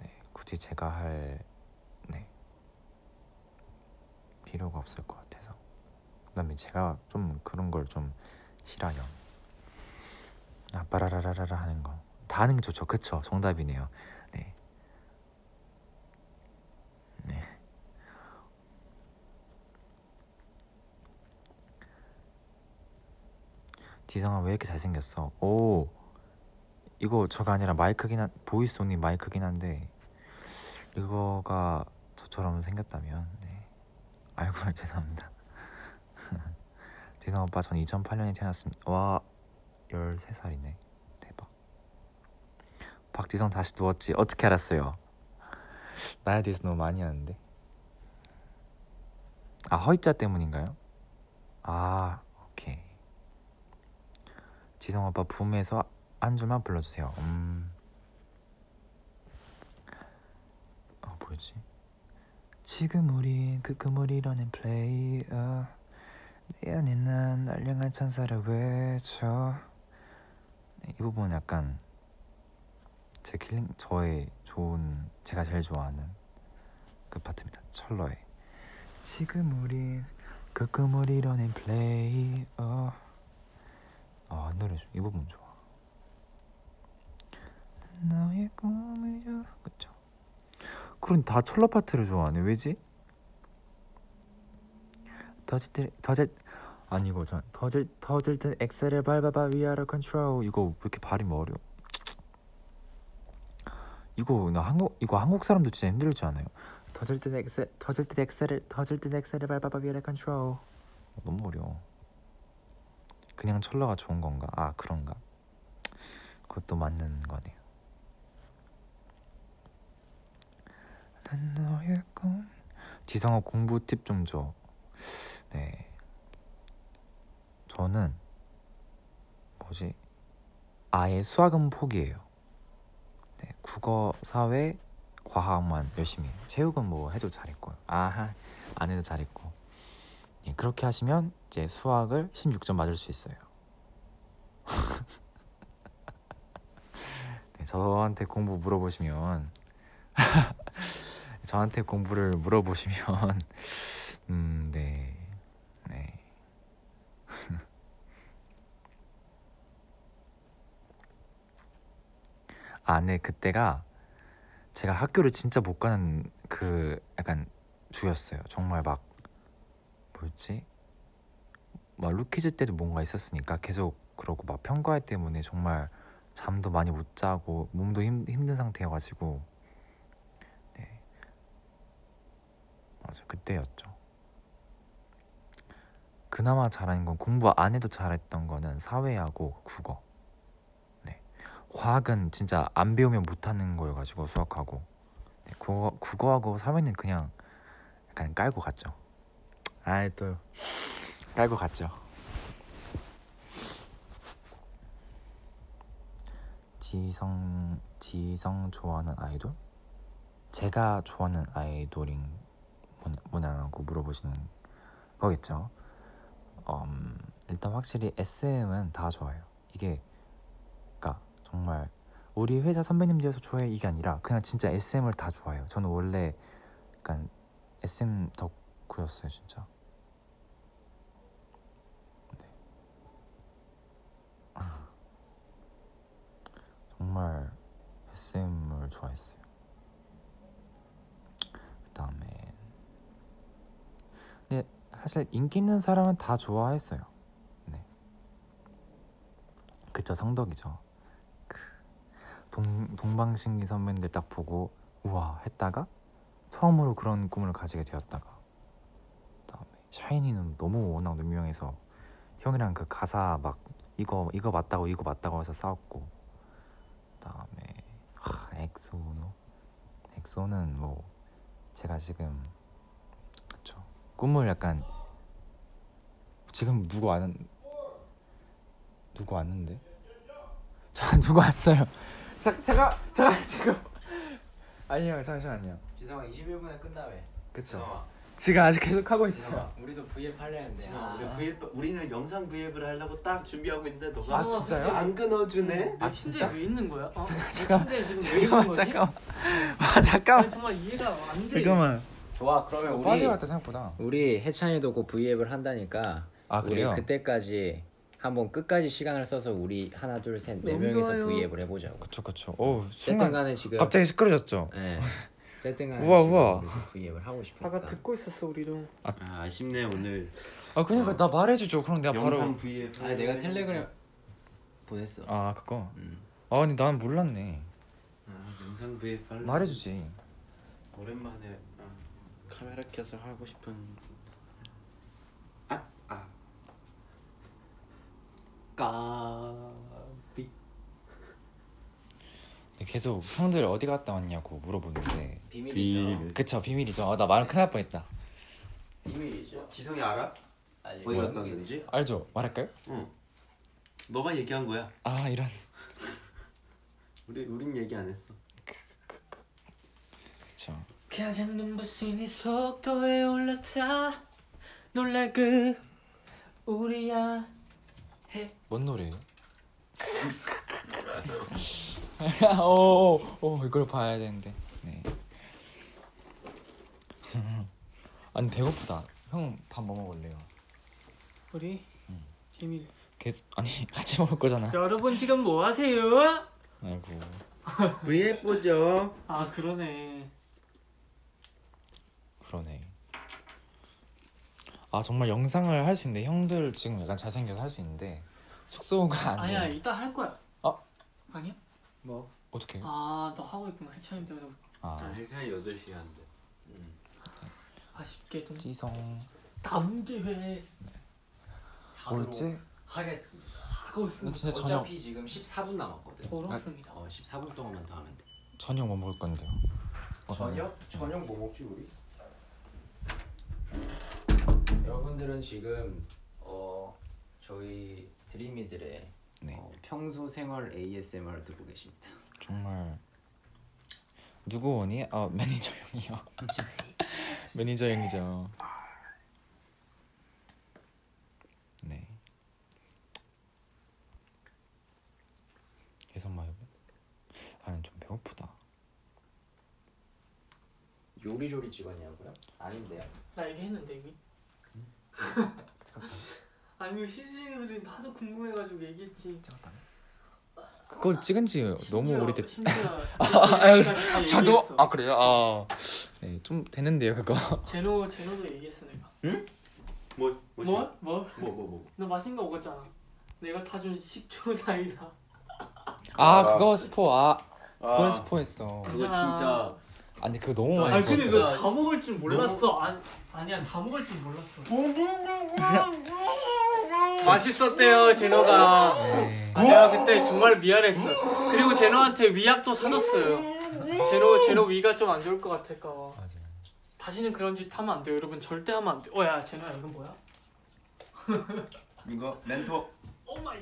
네, 굳이 제가 할 네, 필요가 없을 것 같아서 그다음에 제가 좀 그런 걸 좀 싫어요. 아 빠라라라라 하는 거 다 하는 게 좋죠. 그쵸? 정답이네요. 네. 네. 지성아 왜 이렇게 잘생겼어? 오 이거 저가 아니라 마이크긴 한 voice only 마이크긴 한데 이거가 저처럼 생겼다면 네. 아이고 죄송합니다. 지성 오빠 전 2008년에 태어났습니다. 와 13살이네. 대박. 박지성 다시 누웠지. 어떻게 알았어요? 나에 대해서 너무 많이 아는데. 아 허이자 때문인가요? 아 오케이. 지성 오빠 붐에서 한 줄만 불러주세요. 음. 어 뭐였지? 지금 우린 그 꿈을 이뤄낸 플레이어 내 안에 난 날 향한 찬사를 외쳐 네, 이 부분 약간 제 킬링 저의 좋은 제가 제일 좋아하는 그 파트입니다. 천러의 지금 우린 그 이뤄낸 플레이어 아 노래 이 부분 좋아. 너의 꿈을 줘. 그쵸? 그럼 다 천러 파트를 좋아하네. 왜지? 터질 때 터질 아니고 전 터질 터질 때 엑셀을 밟아봐. 위아래 컨트롤 이거 왜 이렇게 발음이 어려워. 이거 나 한국 이거 한국 사람도 진짜 힘들지 않아요? 터질 때 엑셀 터질 때 엑셀을 터질 때 엑셀을 밟아봐. 위아래 컨트롤 어, 너무 어려워 그냥 철러가 좋은 건가? 아 그런가? 그것도 맞는 거네요 난 너의 꿈 지성아 공부 팁 좀 줘. 네. 저는 뭐지? 아예 수학은 포기해요. 네, 국어, 사회, 과학만 열심히 해요. 체육은 뭐 해도 잘했고요. 아, 안 해도 잘했고. 예, 그렇게 하시면 이제 수학을 16점 맞을 수 있어요. 네, 저한테 공부 물어보시면 저한테 공부를 물어보시면 음, 네. 네. 아, 네. 그때가 제가 학교를 진짜 못 가는 그 약간 주였어요. 정말 막 뭐였지? 막 루키즈 때도 뭔가 있었으니까 계속 그러고 막 평가회 때문에 정말 잠도 많이 못 자고 몸도 힘, 힘든 상태여가지고 네 맞아 그때였죠. 그나마 잘하는 건 공부 안 해도 잘했던 거는 사회하고 국어. 네 과학은 진짜 안 배우면 못하는 거여가지고 수학하고 네, 국어 국어하고 사회는 그냥 약간 깔고 갔죠. 아이 또 깔고 갔죠. 지성 지성 좋아하는 아이돌? 제가 좋아하는 아이돌인 뭐냐- 뭐냐고 물어보시는 거겠죠. 음, 일단 확실히 SM은 다 좋아요. 이게 그러니까 정말 우리 회사 선배님들에서 좋아해 이게 아니라 그냥 진짜 SM을 다 좋아해요. 저는 원래 약간 SM 덕후였어요 진짜. 정말 SM을 좋아했어요. 그 다음에 근데 사실 인기 있는 사람은 다 좋아했어요. 네. 그쵸 성덕이죠. 그 동, 동방신기 선배님들 딱 보고 우와 했다가 처음으로 그런 꿈을 가지게 되었다가 그다음에 샤이니는 너무 워낙 유명해서 형이랑 그 가사 막 이거 이거 맞다고 이거 맞다고 해서 싸웠고 그다음에 하, 엑소노 엑소는 뭐 제가 지금 그쵸 꿈을 약간 지금 누구 왔는 누구 왔는데? 저 누구 왔어요? 자, 잠깐 잠깐 지금 아니요 잠시만요. 지성아 21분에 끝나며. 그쵸. 지 금 아직 계속 하고 있어요. 지성아 우리도 V앱 하려 했는데. 아, 우리 V앱, 우리는 영상 V앱을 하려고 딱 준비하고 있는데 너가 아 진짜요? 안 끊어주네? 아, 내 진짜? 침대에 왜 있는 거야? 어? 내 잠깐, 침대에 지금 왜 잠깐만 있는 거지? 잠깐만 아 잠깐만 아니, 정말 이해가 안 돼. 잠깐만 좋아 그러면 우리 빨리 왔다 생각보다. 우리 해찬이도 곧 V앱을 한다니까 아 우리 그래요? 그때까지 한번 끝까지 시간을 써서 우리 하나 둘 셋 네 너무 명이서 좋아요. V앱을 해보자고. 그쵸 그쵸. 오 어쨌든 순간 간에 지금 갑자기 시끄러졌죠. 네. 간에 우와, 우와. V앱을 하고 싶으니까. 아까 듣고 있었어 우리도. 아 아쉽네 오늘 아 그러니까 나 말해주죠. 그럼 내가 바로. 영상 V앱 아니 내가 텔레그램 보냈어. 아 그거. 음. 아니 난 몰랐네. 아, 영상 V앱 할래 말해주지. 오랜만에 아, 카메라 켜서 하고 싶은 아! 아 까비 계속 형들 어디 갔다 왔냐고 물어보는데. 비밀이죠. 그쵸 비밀이죠. 아, 나말 큰일 날 뻔했다. 비밀이죠. 지성이 알아? 아직 어디? 갔다 왔는지? 알죠? 말할까요? 응 너가 얘기한 거야 아 이런. 우리 우린 얘기 안 했어 그쵸. 가장 눈부신 이 속도에 올라타 놀랄 그 우리야 뭔 노래예요? 오, 오, 이걸 봐야 되는데. 네. 아니 배고프다. 형 밥 뭐 먹을래요? 우리 음. 재미. 계 아니 같이 먹을 거잖아. 여러분 지금 뭐 하세요? 아이고. V앱 보죠 아 그러네. 그러네. 아 정말 영상을 할 수 있는데 형들 지금 약간 잘생겨서 할 수 있는데 숙소가 아니에요. 아니야 이따 할 거야. 어? 아니야? 뭐? 어떻게? 아 너 하고 있구나 해찬이 때문에 아아 해찬이 8시에 한대 아쉽게도 찌성. 다음 기회에 뭐였지? 하겠습니다. 하고 있습니다. 진짜 저녁 어차피 지금 14분 남았거든. 어렵습니다. 어 14분 동안만 더 하면 돼. 저녁 뭐 먹을 건데요? 저녁? 저녁 뭐 먹지 우리? 여러분들은 지금 어 저희 드림이들의 네. 어, 평소 생활 ASMR 듣고 계십니다. 정말 누구 원이? 아 매니저 형이요. 매니저 형이죠. 네. 예선 마요. 아는 좀 배고프다. 요리조리 찍었냐고요? 아닌데요. 나 얘기했는데 이미. 아니 시즌이 하도 궁금해가지고 얘기했지. 그거 찍은 지 너무 심지어- 오래됐. 심지어 아, 다 저도 얘기했어. 아 그래요? 아. 네, 좀 되는데요 그거. 제노 제노도 얘기했어 내가. 뭐 뭐지? 뭐? 뭐? 뭐 뭐 뭐. 너 맛있는 거 먹었잖아. 내가 타준 식초 사이다. 아 그거 스포 아 그건 아, 스포했어. 그거 진짜 아니 그거 너무 많이 아니 근데. 너 다 먹을 줄 몰랐어. 아니 아니야 다 먹을 줄 몰랐어. 맛있었대요 제노가. 네. 아, 내가 그때 정말 미안했어. 그리고 제노한테 위약도 사줬어요. 제노 제노 위가 좀 안 좋을 것 같을까 봐. 맞아. 다시는 그런 짓 하면 안 돼요, 여러분. 절대 하면 안 돼. 어야 제노야 이건 뭐야? 이거 렌토 Oh my.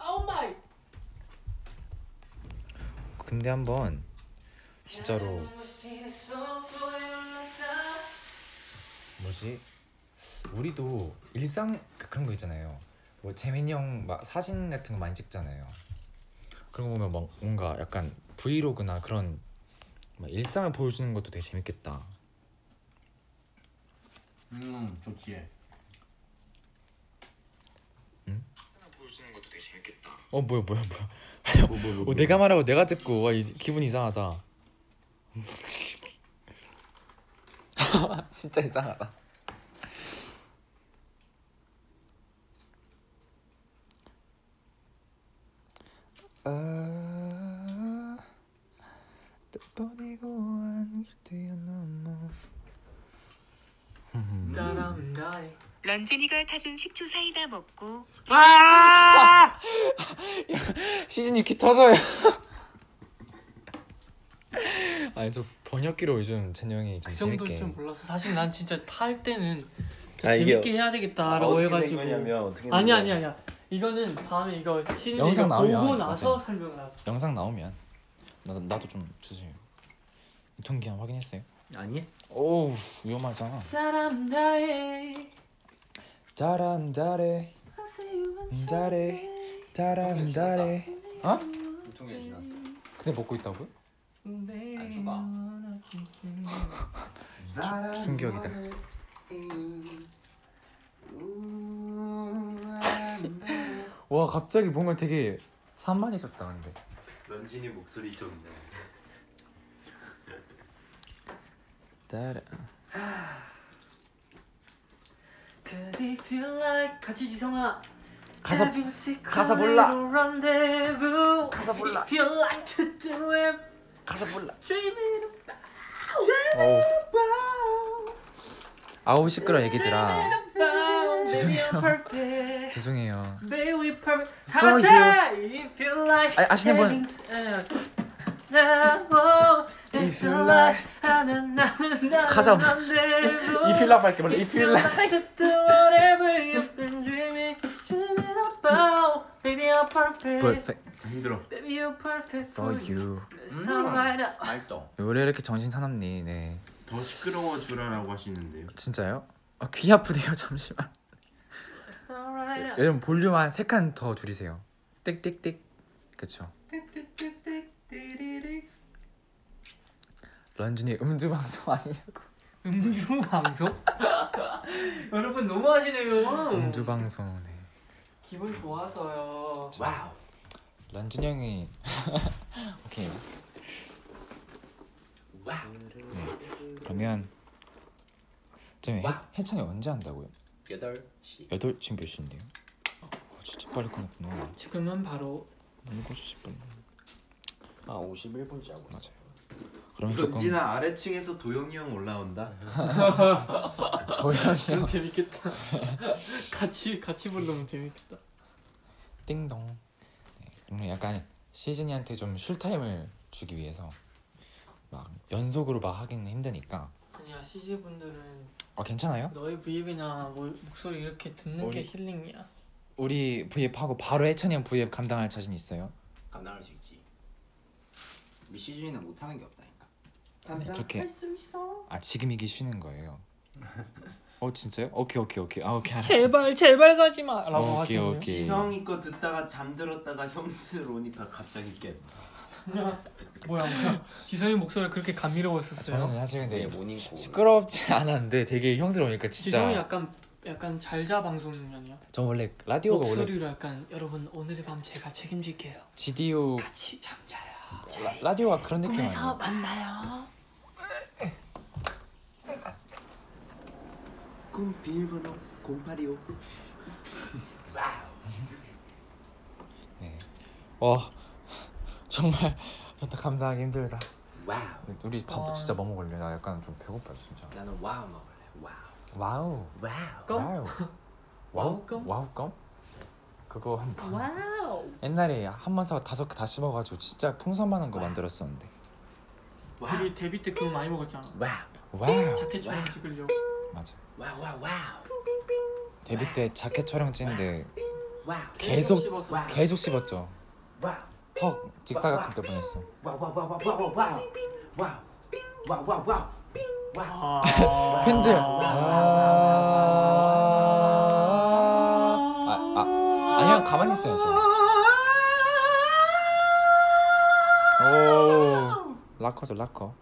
Oh my. 근데 한번 진짜로 뭐지? 우리도 일상 그- 그런 거 있잖아요. 뭐 재민이 형 막 사진 같은 거 많이 찍잖아요. 그런 거 보면 막 뭔가 약간 vlog나 그런 막 일상을 보여주는 것도 되게 재밌겠다. 음 좋지. 보여주는 것도 되게 재밌겠다. 어 뭐야 뭐야 뭐야. 뭐, 뭐, 뭐, 어, 뭐. 내가 말하고 내가 듣고 와 이, 기분 이상하다. 진짜 이상하다. 아, 버리고 안길 뛰어넘어. 나의. 런쥔이가 타준 식초 사이다 먹고 시즌이 키 터져요. 아니 저 번역기로 요즘 찬영이 좀그 정도 재밌게. 좀 몰랐어. 사실 난 진짜 탈 때는 아, 재밌게 해야 되겠다라고 어떻게 된 해가지고. 거냐면 어떻게 된 아니. 아니 아니야. 이거는 다음에 이거 시즌 영상 이거 나오면, 보고 나서 맞아. 설명을 하자. 영상 나오면 나도 나도 좀 주세요. 유통기한 확인했어요? 아니? 오우 위험하잖아. 사람 나의 다람 다래 다래 다람 다래. 어? 유통기한 지났어. 근데 먹고 있다고요? 안 죽어. 충격이다. 와 갑자기 뭔가 되게 산만해졌다 근데. 런쥔이 목소리 좀. 따라. Cause if you like 같이 지성아 가사 Have you seen 가사 a 몰라. little rendezvous? 가사 몰라. If you like to do it 가사 몰라. Dreaming 어우. 아우 시끄러 애기들아. about Baby I'm perfect 죄송해요. Perfect For 하자 If you like 아, 아시는 분. If you like. 가사 뭐지? If you love 할게 원래 If you I'm perfect Perfect 힘들어. Baby you're perfect for you now 말도. 왜 이렇게 정신 사납니? 네. 더 시끄러워 주라라고 하시는데요. 진짜요? 아, 귀 아프대요 잠시만. 여러분 볼륨 한 세 칸 더 줄이세요. 띡띡띡. 그쵸? 런쥔이 음주 방송 아니냐고. 음주 방송? 여러분 너무 하시네요 음주 방송. 네. 기분 좋아서요 와우. 런쥔 형이 오케이. 네. 그러면 좀 와우. 해, 해찬이 언제 한다고요? 8시. 여덟 지금 몇 시인데요? 아, 진짜 빨리 끝났구나. 지금은 바로 일곱 시 10분. 아 51분째 하고 있어. 맞아요. 그러면 조금 런쥔아 아래층에서 도영이 형 올라온다. 도영이 그럼 재밌겠다 같이 같이 부르면 재밌겠다 띵동. 네, 오늘 약간 시즈니한테 좀 쉴 타임을 주기 위해서 막 연속으로 막 하기는 힘드니까 아니야 CG 분들은 어 괜찮아요? 너의 V앱이나 뭐 목소리 이렇게 듣는 우리- 게 healing이야. 우리 V앱 하고 바로 해찬이 형 V앱 감당할 자신 있어요? 감당할 수 있지. 우리 시즈니는 못하는 게 없다니까. 그렇게 아 지금 이게 쉬는 거예요. 어 진짜요? 오케이 오케이 오케이 아 오케이 알았어. 제발 제발 가지 마라고 오케이 하시네요. 오케이. 지성이 거 듣다가 잠들었다가 형들 오니까 갑자기 깼. 뭐야 뭐야. 지성이 목소리 그렇게 감미로웠었어요. 저는 사실 네, 근데 모닝콜. 시끄럽지 않았는데 되게 형들 오니까 진짜 지성이 약간 약간 잘자 방송인이야. 저 원래 라디오가 원래 목소리로 약간 여러분 오늘의 밤 제가 책임질게요. GDO 같이 잠자요. 라, 라디오가 그런 느낌 꿈에서 아니에요? 만나요. 꿈 비밀번호 0825. 네. 와 정말 좋다 감당하기 힘들다. 와우. 우리 밥 와. 진짜 뭐 먹을래? 나 약간 좀 배고파요 진짜. 나는 와우 먹을래. 와우. 와우. 와우. 껌? 와우. 와우 껌? 와우 껌? 그거 한 번. 와우. 옛날에 한 번 사고 다섯 개 다 씹어가지고 진짜 풍선만한 거 만들었었는데. 우리 데뷔 때 그거 많이 먹었잖아. 와우. 와우. 자켓 촬영 찍으려고. 맞아. 와우 와우 와우. 데뷔 때 자켓 촬영 찍는데 와우. 계속. 와우. 계속 씹었죠. 와우. 턱 직사각형 때 보냈어. 와우. 아. 팬들. 아. 아, 아, 아니 형 가만히 있어요 저. 오, 락커죠 락커.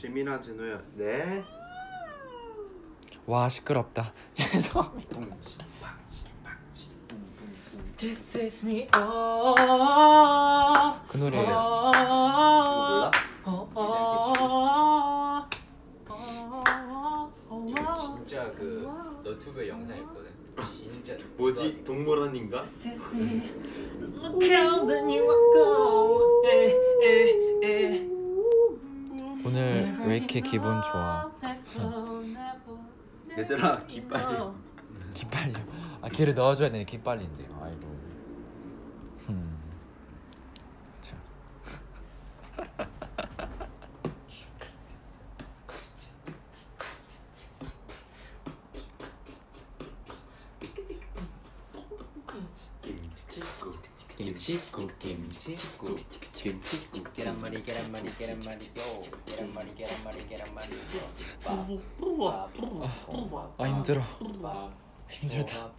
재민아 제노야. 네. 와 시끄럽다. 죄송합니다. This is me. 어. 그 노래 이거 몰라? 어. 어. 어. 이거 진짜 그 너튜브에 영상 있거든. 진짜 뭐지? 동물원인가? This is me. Look how the new go. 에, 에, 에. 오늘 왜 이렇게 기분 좋아? 얘들아 기빨리. 기빨려. 아 기를 넣어줘야 되네 기빨린데. 아이고. 음. 자. 김치국 김치국 김치국 김치국 계란말이 계란말이 계란말이 요 계란말이 계란말이 계란말이 요아 힘들어. 힘들다.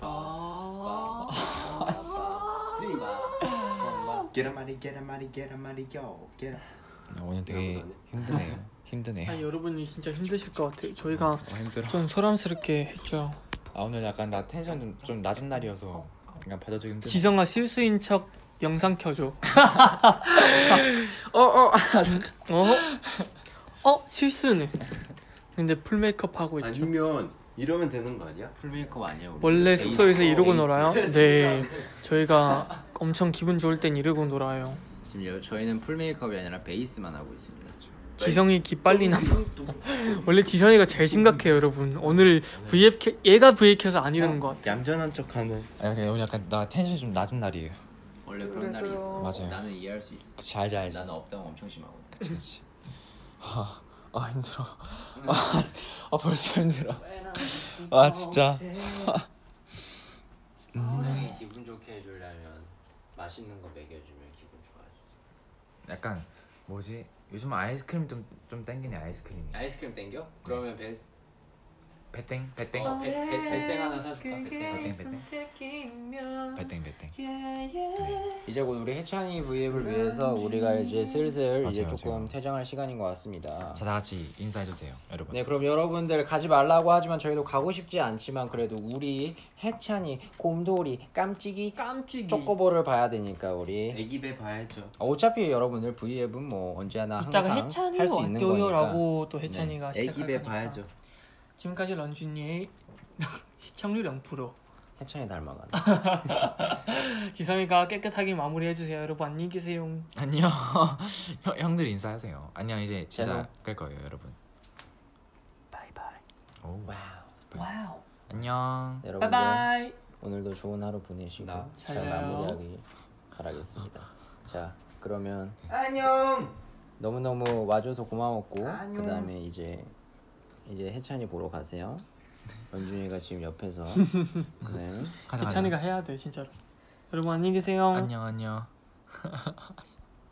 계란말이 계란말이 계란말이요. 계란. 아, 오늘 되게 힘드네요. 힘드네요. 아 여러분이 진짜 힘드실 것 같아요. 저희가 아 힘들어. 좀 소란스럽게 했죠. 아 오늘 약간 나 텐션 좀, 좀 낮은 날이어서 약간 받아주기 힘들어. 지성아 실수인 척 영상 켜줘. 어어 어? 어 실수네. 근데 full 메이크업 하고 있죠. 아니면 이러면 되는 거 아니야? full 메이크업 아니야 우리? 원래 베이스, 숙소에서 이러고 베이스. 놀아요? 네. 저희가 엄청 기분 좋을 땐 이러고 놀아요. 지금 여, 저희는 full 메이크업이 아니라 베이스만 하고 있습니다 지성이 기 빨리나 봐. 원래 지성이가 제일 심각해요, 여러분. 오늘 켜, 얘가 V앱 켜서 안 이러는 것 같아. 얌전한 척하는. 아 근데 오늘 약간 나 텐션이 좀 낮은 날이에요. 원래 그런 날이 있어 맞아요. 나는 이해할 수 있어 그치 알지 알지. 나는 up down 엄청 심하거든 그치 그치. 아, 아 힘들어. 아, 아 벌써 힘들어. 아 진짜. 형이 기분 좋게 해주려면 맛있는 거 먹여주면 기분 좋아지 약간 뭐지? 요즘 아이스크림 좀 좀 땡기네 아이스크림이. 아이스크림 땡겨? 그러면 베, 배땡 배땡 어, 배, 배, 배땡 하나 사줄까? 배땡 배땡 배땡 배땡 배땡. 이제 곧 우리 해찬이 V앱을 위해서 우리가 이제 슬슬 맞아요, 이제 맞아요. 조금 퇴장할 시간인 것 같습니다 자 다 같이 인사해 주세요 여러분. 네 그럼 여러분들 가지 말라고 하지만 저희도 가고 싶지 않지만 그래도 우리 해찬이 곰돌이 깜찍이 깜찍이. 쪼꼬보를 봐야 되니까 우리 애기 배 봐야죠. 어차피 여러분들 V앱은 뭐 언제나 이따가 항상 해찬이 할 수 있는 거니까 왔죠요라고 또 해찬이가 애기 시작할 배 거니까. 봐야죠. 지금까지 런쥔이의 시청률 0%. 해찬이 닮아가네 지성이가 깨끗하게 마무리해 주세요, 여러분. 안녕히 계세요. 안녕. 형 형들 인사하세요. 안녕 이제 진짜. 끌 거예요 여러분. 바이바이. 오. 와우 와우. 안녕. 네, 여러분들 바이바이. 오늘도 좋은 하루 보내시고 나. 잘. 마무리하길 바라겠습니다 자 그러면 안녕. 너무 너무 와줘서 고마웠고 그 다음에 이제 이제 해찬이 보러 가세요. 원준이가 지금 옆에서 네. 가자, 가자. 해찬이가 해야 돼 진짜로. 여러분 안녕히 계세요. 안녕 안녕